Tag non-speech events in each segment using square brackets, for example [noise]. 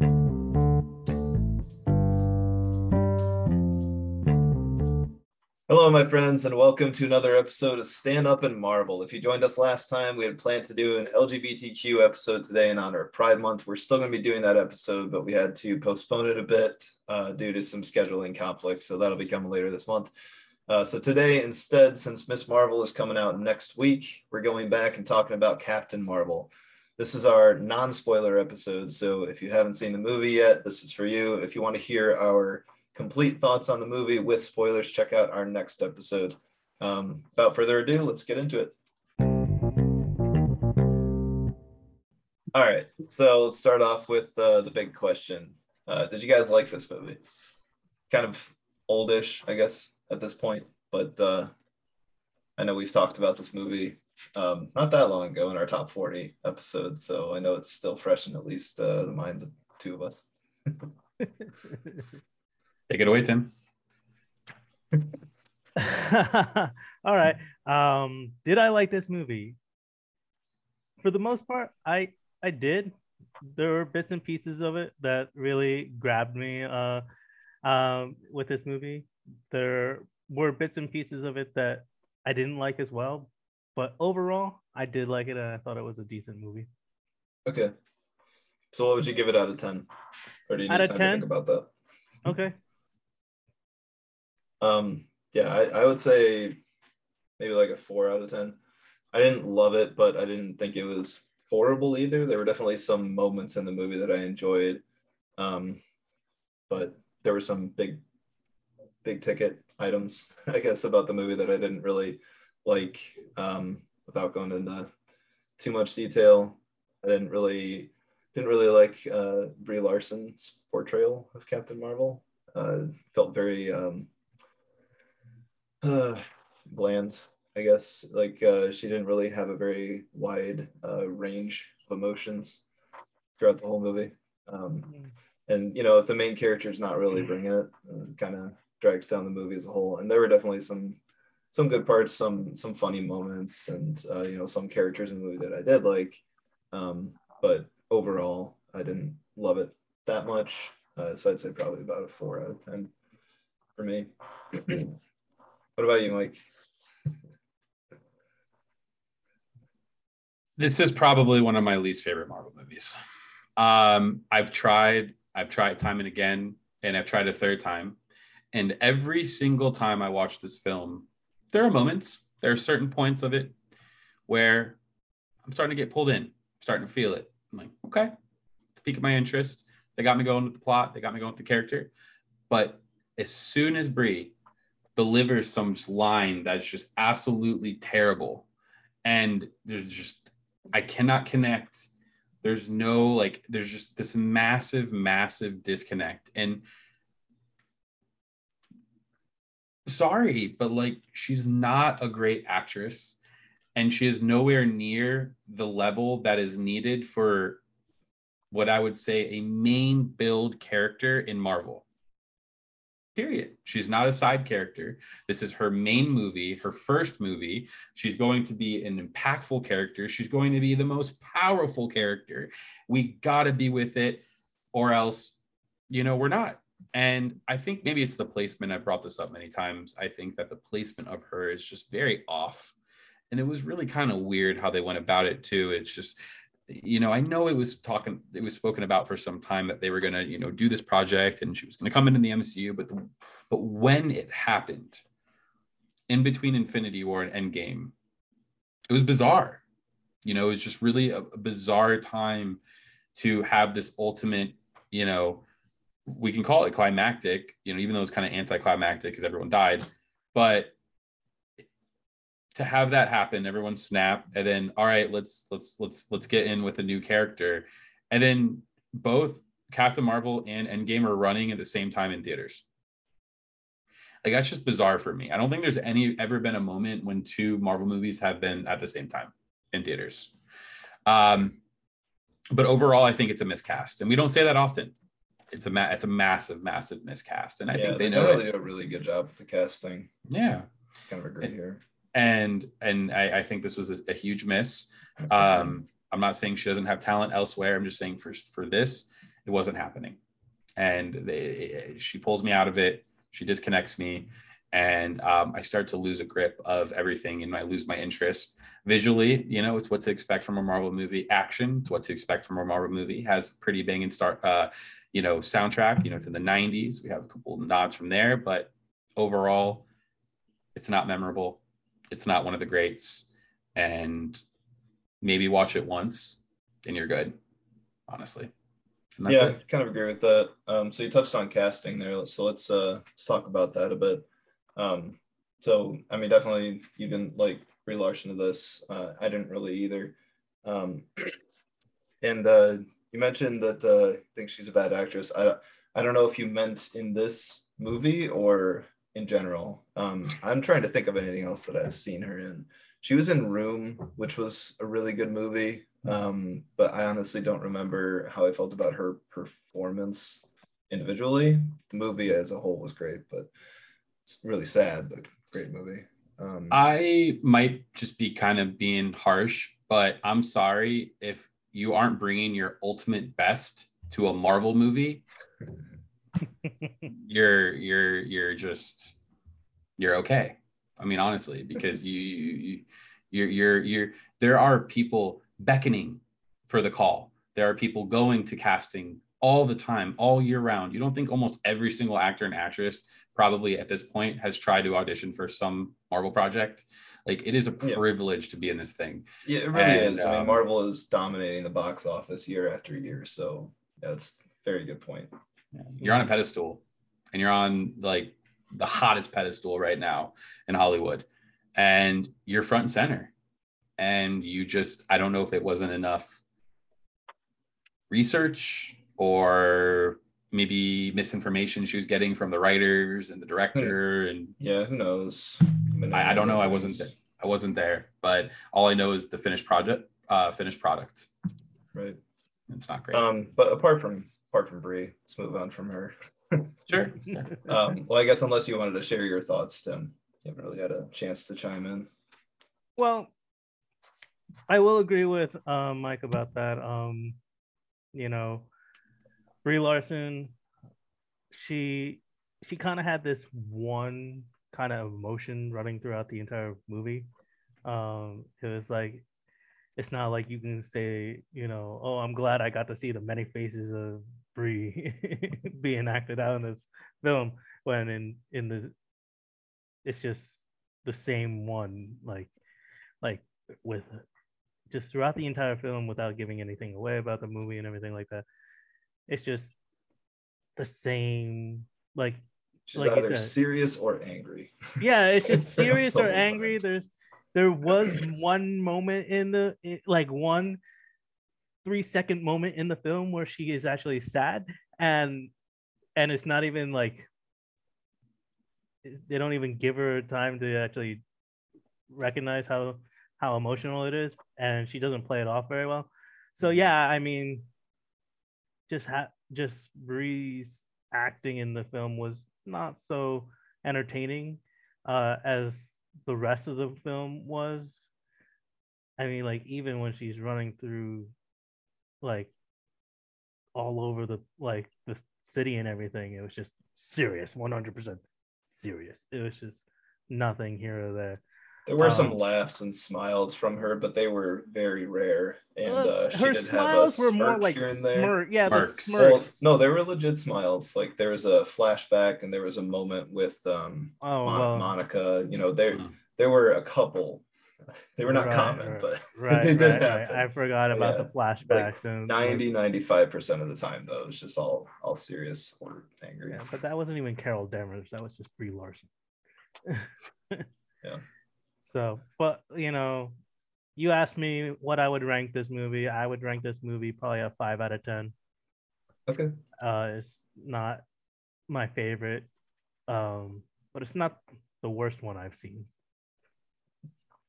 Hello, my friends, and welcome to another episode of Stan Up and Marvel. If you joined us last time, we had planned to do an LGBTQ episode today in honor of Pride Month. We're still going to be doing that episode, but we had to postpone it a bit uh, due to some scheduling conflicts. So that'll be coming later this month. Uh, so today, instead, since Miss Marvel is coming out next week, we're going back and talking about Captain Marvel. This is our non spoiler episode. So if you haven't seen the movie yet, this is for you. If you want to hear our complete thoughts on the movie with spoilers, check out our next episode. Um, without further ado, let's get into it. All right, so let's start off with uh, the big question. Uh, did you guys like this movie? Kind of oldish, I guess, at this point, but uh, I know we've talked about this movie um, not that long ago in our top 40 episodes, so I know it's still fresh in at least uh, the minds of two of us. [laughs] Take it away, Tim. [laughs] All right. Um, did I like this movie? For the most part, I I did. There were bits and pieces of it that really grabbed me uh, um, with this movie. There were bits and pieces of it that I didn't like as well, but overall, I did like it, and I thought it was a decent movie. Okay. So, what would you give it out of ten? Or do you need Out of time 10? to think about that? Okay. Um, yeah, I, I would say maybe like a four out of ten. I didn't love it, but I didn't think it was horrible either. There were definitely some moments in the movie that I enjoyed, um, but there were some big, big ticket items, [laughs] I guess, about the movie that I didn't really like. Um, without going into too much detail, I didn't really didn't really like uh, Brie Larson's portrayal of Captain Marvel. Uh, felt very um, uh, bland, I guess. Like uh, she didn't really have a very wide uh, range of emotions throughout the whole movie. Um, and you know, if the main character is not really bringing it, uh, kind of drags down the movie as a whole. And there were definitely some some good parts, some some funny moments, and uh, you know, some characters in the movie that I did like. Um, but overall, I didn't love it that much. Uh, so I'd say probably about a four out of ten for me. [clears throat] what about you, Mike? This is probably one of my least favorite Marvel movies. Um, I've tried, I've tried time and again, and I've tried a third time. And every single time I watch this film, there are moments, there are certain points of it where I'm starting to get pulled in, starting to feel it. I'm like, okay, it's piquing my interest. They got me going with the plot, they got me going with the character. But as soon as Brie delivers some line that's just absolutely terrible, and there's just I cannot connect. There's no like, there's just this massive, massive disconnect. And sorry, but like, she's not a great actress and she is nowhere near the level that is needed for what I would say a main build character in Marvel. Period. She's not a side character. This is her main movie, her first movie. She's going to be an impactful character. She's going to be the most powerful character. We got to be with it, or else, you know, we're not. And I think maybe it's the placement. I brought this up many times. I think that the placement of her is just very off. And it was really kind of weird how they went about it, too. It's just, you know, I know it was talking, it was spoken about for some time that they were going to, you know, do this project and she was going to come into the MCU. But, the, but when it happened in between Infinity War and Endgame, it was bizarre. You know, it was just really a, a bizarre time to have this ultimate, you know, we can call it climactic, you know, even though it's kind of anticlimactic because everyone died, but to have that happen, everyone snap, and then all right, let's let's let's let's get in with a new character, and then both Captain Marvel and Endgame are running at the same time in theaters. Like that's just bizarre for me. I don't think there's any ever been a moment when two Marvel movies have been at the same time in theaters. Um, but overall, I think it's a miscast, and we don't say that often. It's a ma- it's a massive, massive miscast, and I yeah, think they, they it. do a really good job with the casting. Yeah, Kind of agree here. and and I, I think this was a, a huge miss. Um, I'm not saying she doesn't have talent elsewhere. I'm just saying for for this, It wasn't happening, and they, she pulls me out of it. She disconnects me, and um, I start to lose a grip of everything, and I lose my interest visually. You know, it's what to expect from a Marvel movie. Action, it's what to expect from a Marvel movie. Has pretty banging start, uh, you know, soundtrack. You know, it's in the '90s. We have a couple nods from there, but overall, it's not memorable. It's not one of the greats, and maybe watch it once, and you're good. Honestly. Yeah, it. kind of agree with that. Um, so you touched on casting there, so let's uh, let's talk about that a bit. Um, so I mean, definitely you didn't like Brie Larson of this. Uh, I didn't really either. Um, [clears throat] and uh, you mentioned that uh, I think she's a bad actress. I I don't know if you meant in this movie or in general. Um, I'm trying to think of anything else that I've seen her in. She was in Room, which was a really good movie, um, but I honestly don't remember how I felt about her performance individually. The movie as a whole was great, but it's really sad, but great movie. Um, I might just be kind of being harsh, but I'm sorry if you aren't bringing your ultimate best to a Marvel movie. [laughs] you're you're you're just you're okay. I mean, honestly, because you, you you're you're you're there are people beckoning for the call. There are people going to casting all the time, all year round. You don't think almost every single actor and actress probably at this point has tried to audition for some Marvel project. Like it is a privilege yeah. to be in this thing. Yeah, it really and, is. I mean, um, Marvel is dominating the box office year after year. So that's very good point. You're on a pedestal and you're on like the hottest pedestal right now in Hollywood. And you're front and center. And you just, I don't know if it wasn't enough research or maybe misinformation she was getting from the writers and the director and yeah who knows? I, I, don't know. I wasn't there. I wasn't there. But all i know is the finished project uh finished product. Right. It's not great. Um but apart from apart from brie let's move on from her. [laughs] Sure. Um well i guess unless you wanted to share your thoughts tim you haven't really had a chance to chime in. Well i will agree with um mike about that. Um you know Brie Larson, she she kind of had this one kind of emotion running throughout the entire movie. Um, it was like it's not like you can say, you know, oh, I'm glad I got to see the many faces of Brie [laughs] being acted out in this film when in in the it's just the same one like like with just throughout the entire film without giving anything away about the movie and everything like that it's just the same like She's like either serious or angry. [laughs] Yeah, it's just serious or angry. Time. There's there was one moment in the like one three second moment in the film where she is actually sad and and it's not even like they don't even give her time to actually recognize how how emotional it is and she doesn't play it off very well so yeah i mean just had just Brie's acting in the film was not so entertaining uh, as the rest of the film was. I mean, like even when she's running through, like all over the like the city and everything, it was just serious, one hundred percent serious. It was just nothing here or there. There were um, some laughs and smiles from her, but they were very rare. And uh, she did have a were more like here and there. Smirk, yeah, the smirks. Well, no, they were legit smiles. Like there was a flashback, and there was a moment with um, oh, Mon- well. Monica. You know, there mm. there were a couple. They were not right, common, right, but [laughs] right, they did right, happen. I forgot about yeah. the flashbacks. Like and 90, 95 percent of the time, though, it was just all all serious or angry. Yeah, but that wasn't even Carol Danvers. That was just Brie Larson. yeah. So, but you know, you asked me what I would rank this movie. I would rank this movie probably a five out of ten. Okay. Uh, it's not my favorite, um, but it's not the worst one I've seen.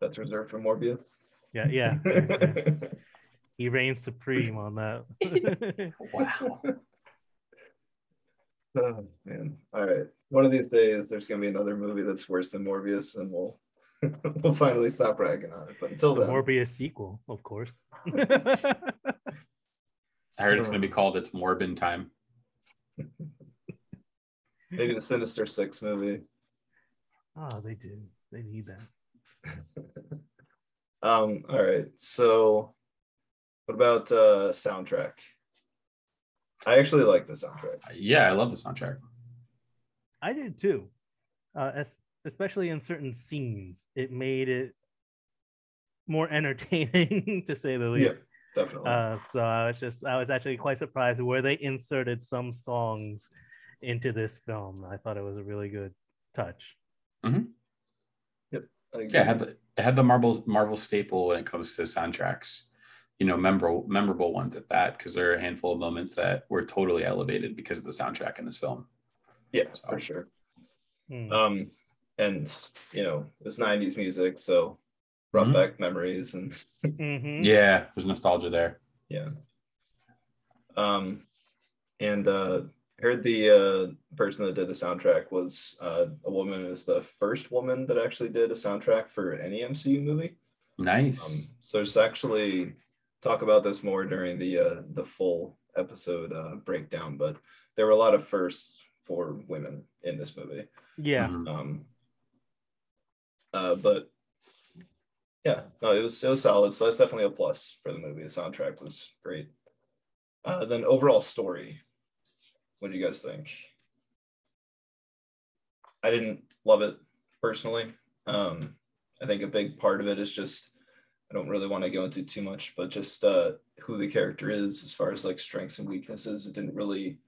That's reserved for Morbius. Yeah, yeah. [laughs] he reigns supreme on that. [laughs] wow. Oh man. All right. One of these days there's gonna be another movie that's worse than Morbius and we'll [laughs] we'll finally stop ragging on it. But until the then, Morbius sequel, of course. [laughs] I heard it's going to be called It's Morbin Time. [laughs] Maybe the Sinister Six movie. Oh, they do. They need that. um. All right. So, what about uh soundtrack? I actually like the soundtrack. Yeah, I love the soundtrack. I did too. Uh, as, especially in certain scenes, it made it more entertaining [laughs] to say the least. Yeah, definitely. Uh, so I was just, I was actually quite surprised where they inserted some songs into this film. I thought it was a really good touch. Mm-hmm. Yep. Yeah, it had the it had the Marvel Marvel staple when it comes to soundtracks. You know, memorable memorable ones at that, because there are a handful of moments that were totally elevated because of the soundtrack in this film. Yeah, so. for sure. Hmm. Um, and you know, it was '90s music, so brought Mhm. back memories and [laughs] Mhm. Yeah, there's nostalgia there. yeah. Um, and uh, I heard the uh, person that did the soundtrack was uh, a woman. Is the first woman that actually did a soundtrack for any MCU movie. Nice. Um, so there's actually talk about this more during the uh, the full episode uh, breakdown, but there were a lot of firsts for women in this movie. Yeah. Mhm. Um, uh, but yeah, no, it was it was solid. So that's definitely a plus for the movie. The soundtrack was great. Uh, then overall story, what do you guys think? I didn't love it personally. Um, I think a big part of it is just I don't really want to go into too much, but just uh, who the character is as far as like strengths and weaknesses. It didn't really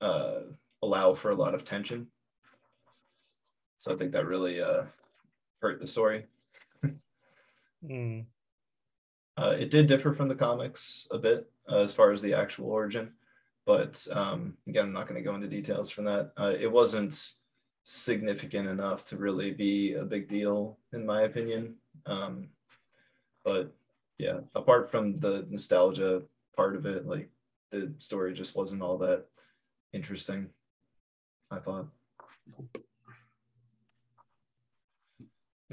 uh, allow for a lot of tension. So I think that really uh, hurt the story. Mm. Uh, it did differ from the comics a bit uh, as far as the actual origin, but um, again, I'm not going to go into details from that. Uh, it wasn't significant enough to really be a big deal, in my opinion. Um, but yeah, apart from the nostalgia part of it, like the story just wasn't all that interesting. I thought.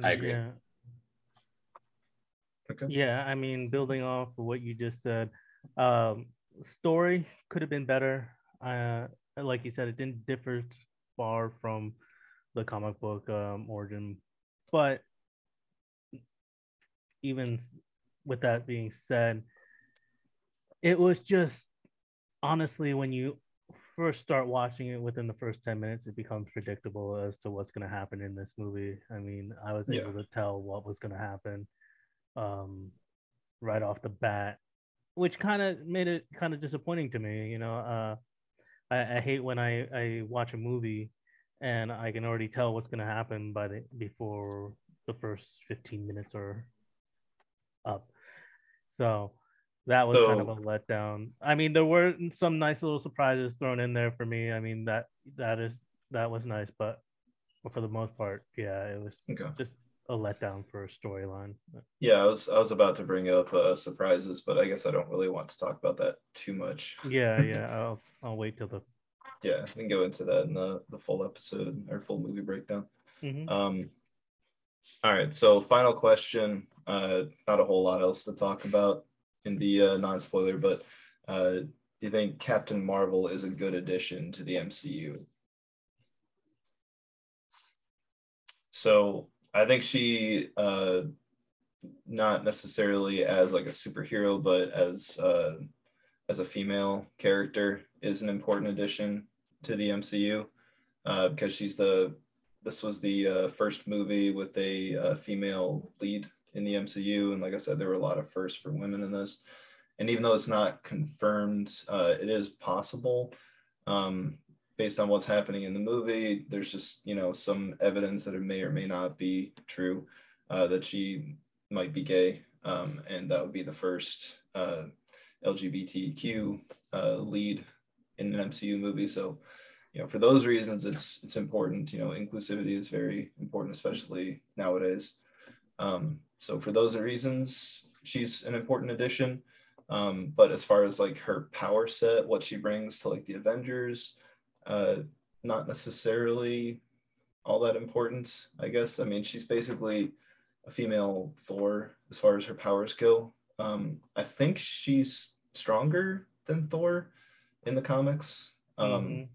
I agree. Yeah. Okay. Yeah, I mean, building off of what you just said, um, story could have been better. Uh, like you said, it didn't differ far from the comic book um, origin, but even with that being said, it was just honestly when you first start watching it within the first 10 minutes it becomes predictable as to what's going to happen in this movie i mean i was Yeah. able to tell what was going to happen um, right off the bat which kind of made it kind of disappointing to me you know uh, I, I hate when I, I watch a movie and i can already tell what's going to happen by the before the first 15 minutes are up so that was kind of a letdown. I mean, there were some nice little surprises thrown in there for me. I mean, that that is that was nice, but, for the most part, yeah, it was Okay. just a letdown for a storyline. Yeah, I was I was about to bring up uh, surprises, but I guess I don't really want to talk about that too much. Yeah, [laughs] yeah. I'll I'll wait till the. Yeah, we can go into that in the, the full episode or full movie breakdown. Mhm. Um, all right, so final question. Uh, not a whole lot else to talk about in the uh, non spoiler, but uh, do you think Captain Marvel is a good addition to the MCU? So I think she, uh, not necessarily as like a superhero, but as uh, as a female character, is an important addition to the MCU uh, because she's the this was the uh, first movie with a uh, female lead in the MCU, and like I said, there were a lot of firsts for women in this. And even though it's not confirmed, uh, it is possible. Um, based on what's happening in the movie, there's just you know some evidence that it may or may not be true uh, that she might be gay, um, and that would be the first uh, LGBTQ uh, lead in an MCU movie. So you know, for those reasons, it's it's important. You know, inclusivity is very important, especially nowadays. Um, so for those reasons, she's an important addition. Um, but as far as like her power set, what she brings to like the Avengers, uh, not necessarily all that important, I guess. I mean, she's basically a female Thor as far as her powers go. Um, I think she's stronger than Thor in the comics. Um, Mhm.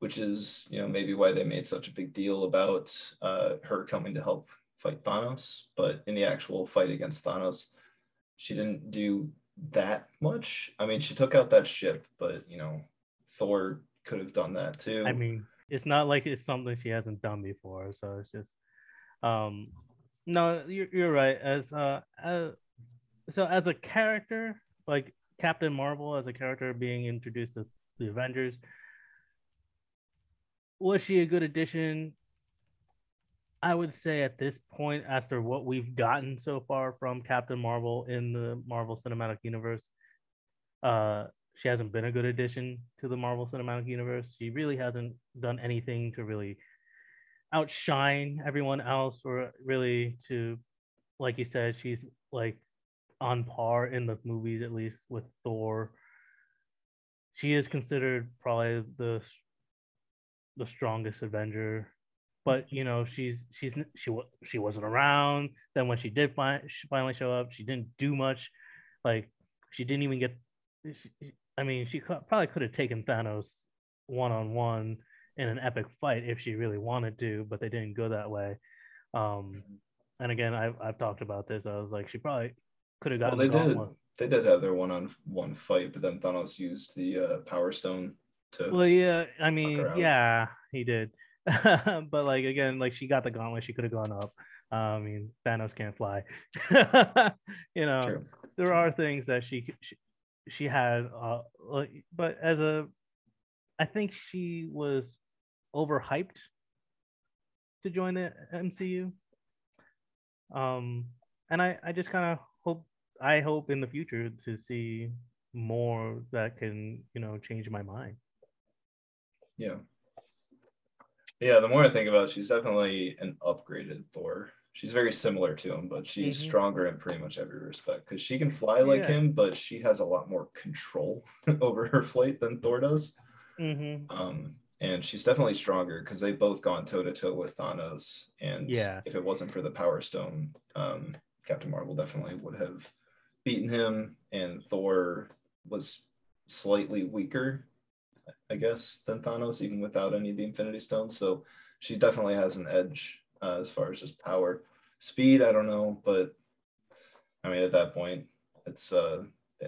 which is you know maybe why they made such a big deal about uh, her coming to help fight Thanos. But in the actual fight against Thanos, she didn't do that much. I mean, she took out that ship, but you know, Thor could have done that too. I mean, it's not like it's something she hasn't done before, so it's just um no, you're, you're right. As uh as, so as a character, like Captain Marvel as a character being introduced to the Avengers, was she a good addition? I would say at this point, after what we've gotten so far from Captain Marvel in the Marvel Cinematic Universe, uh, she hasn't been a good addition to the Marvel Cinematic Universe. She really hasn't done anything to really outshine everyone else, or really to, like you said, she's like on par in the movies at least with Thor. She is considered probably the the strongest Avenger but you know she's she's she she wasn't around then when she did fi- she finally show up she didn't do much like she didn't even get she- i mean she probably could have taken thanos one-on-one in an epic fight if she really wanted to but they didn't go that way um and again i've, I've talked about this i was like she probably could have gotten well, they the did. gauntlet. They did have their one-on-one fight, but then Thanos used the uh, Power Stone to. well yeah i mean yeah he did [laughs] but like again like she got the gauntlet she could have gone up Uh, i mean thanos can't fly [laughs] you know True. there are things that she she, she had uh like, but as a i think she was overhyped to join the mcu um and i i just kind of hope i hope in the future to see more that can you know change my mind Yeah. Yeah, the more I think about it, she's definitely an upgraded Thor. She's very similar to him, but she's Mhm. stronger in pretty much every respect because she can fly like Yeah. him, but she has a lot more control [laughs] over her flight than Thor does. mm-hmm. Um, and she's definitely stronger because they've both gone toe to toe with Thanos. And Yeah. if it wasn't for the Power Stone, um, Captain Marvel definitely would have beaten him. And Thor was slightly weaker, I guess, than Thanos, even without any of the Infinity Stones. So she definitely has an edge uh, as far as just power. Speed, I don't know, but I mean, at that point, it's uh,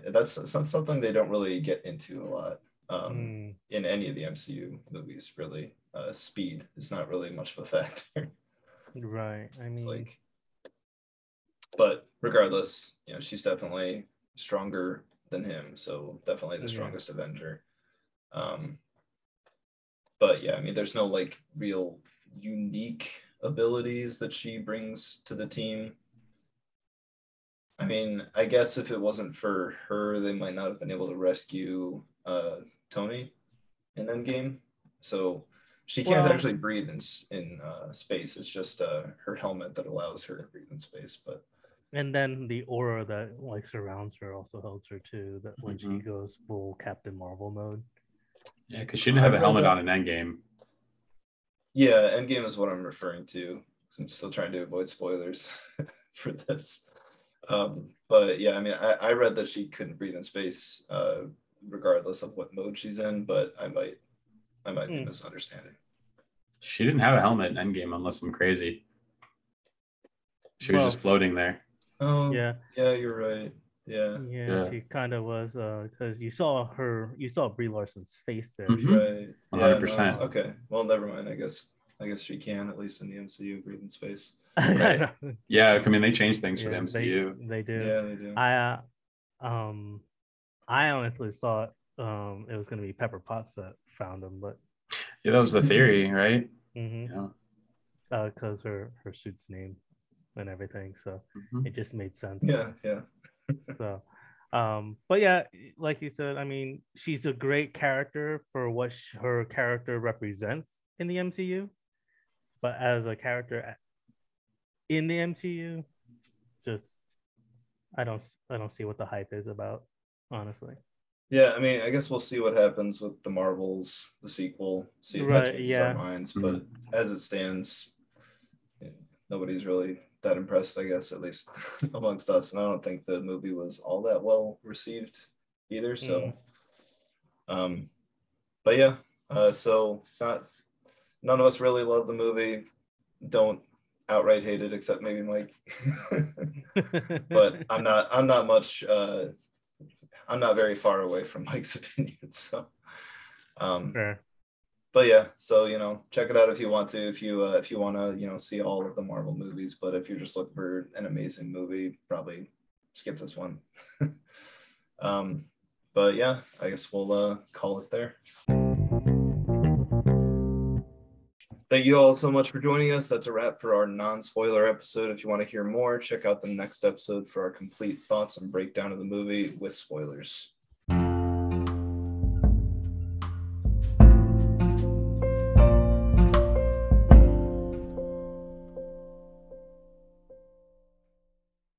that's, that's not something they don't really get into a lot. Um, Mm, in any of the MCU movies, really. Uh, speed is not really much of a [laughs] factor. right i it's mean like, but regardless, you know, she's definitely stronger than him, so definitely the Yeah. strongest Avenger. Um, but yeah, I mean, there's no like real unique abilities that she brings to the team. I mean, I guess if it wasn't for her, they might not have been able to rescue uh, Tony in Endgame. So she can't Well- actually breathe in in uh, space. It's just uh, her helmet that allows her to breathe in space. But and then the aura that like surrounds her also helps her too that when she Mhm. goes full captain marvel mode Yeah, because she didn't have I a helmet that- on an Endgame. yeah, Endgame is what I'm referring to. I'm still trying to avoid spoilers [laughs] for this. Um, but yeah, I mean, I, I read that she couldn't breathe in space, uh, regardless of what mode she's in. But I might, I might be Hmm. misunderstanding. She didn't have a helmet in Endgame unless I'm crazy. She was just floating there. Oh, yeah yeah, you're right. Yeah, yeah, Yeah. she kind of was uh because you saw her you saw brie larson's face there Mhm. right. One Yeah, hundred no, percent. okay, well, never mind. I guess, I guess she can at least in the MCU breathe in space. [laughs] I know. Yeah, I mean they changed things for the MCU. they, they do Yeah, they do. i uh, um i honestly thought um it was going to be pepper potts that found him but Yeah, that was the theory, [laughs] right? mm-hmm. Yeah. because her her suit's name and everything so Mhm. it just made sense yeah, yeah. So um but yeah like you said i mean she's a great character for what sh- her character represents in the mcu but as a character in the mcu just i don't i don't see what the hype is about honestly Yeah, I mean, I guess we'll see what happens with the Marvels, the sequel. See if Right, that changes yeah. our minds. But as it stands, nobody's really that impressed, I guess, at least [laughs] amongst us. And I don't think the movie was all that well received either. So, Mm. um, but yeah, uh, so not none of us really love the movie. Don't outright hate it, except maybe Mike. [laughs] but I'm not. I'm not much. Uh, I'm not very far away from Mike's [laughs] opinion. So, um, Sure. But yeah, so you know, check it out if you want to. If you uh, if you want to, you know, see all of the Marvel movies. But if you're just looking for an amazing movie, probably skip this one. [laughs] um, but yeah, I guess we'll uh, call it there. Thank you all so much for joining us. That's a wrap for our non spoiler episode. If you want to hear more, check out the next episode for our complete thoughts and breakdown of the movie with spoilers.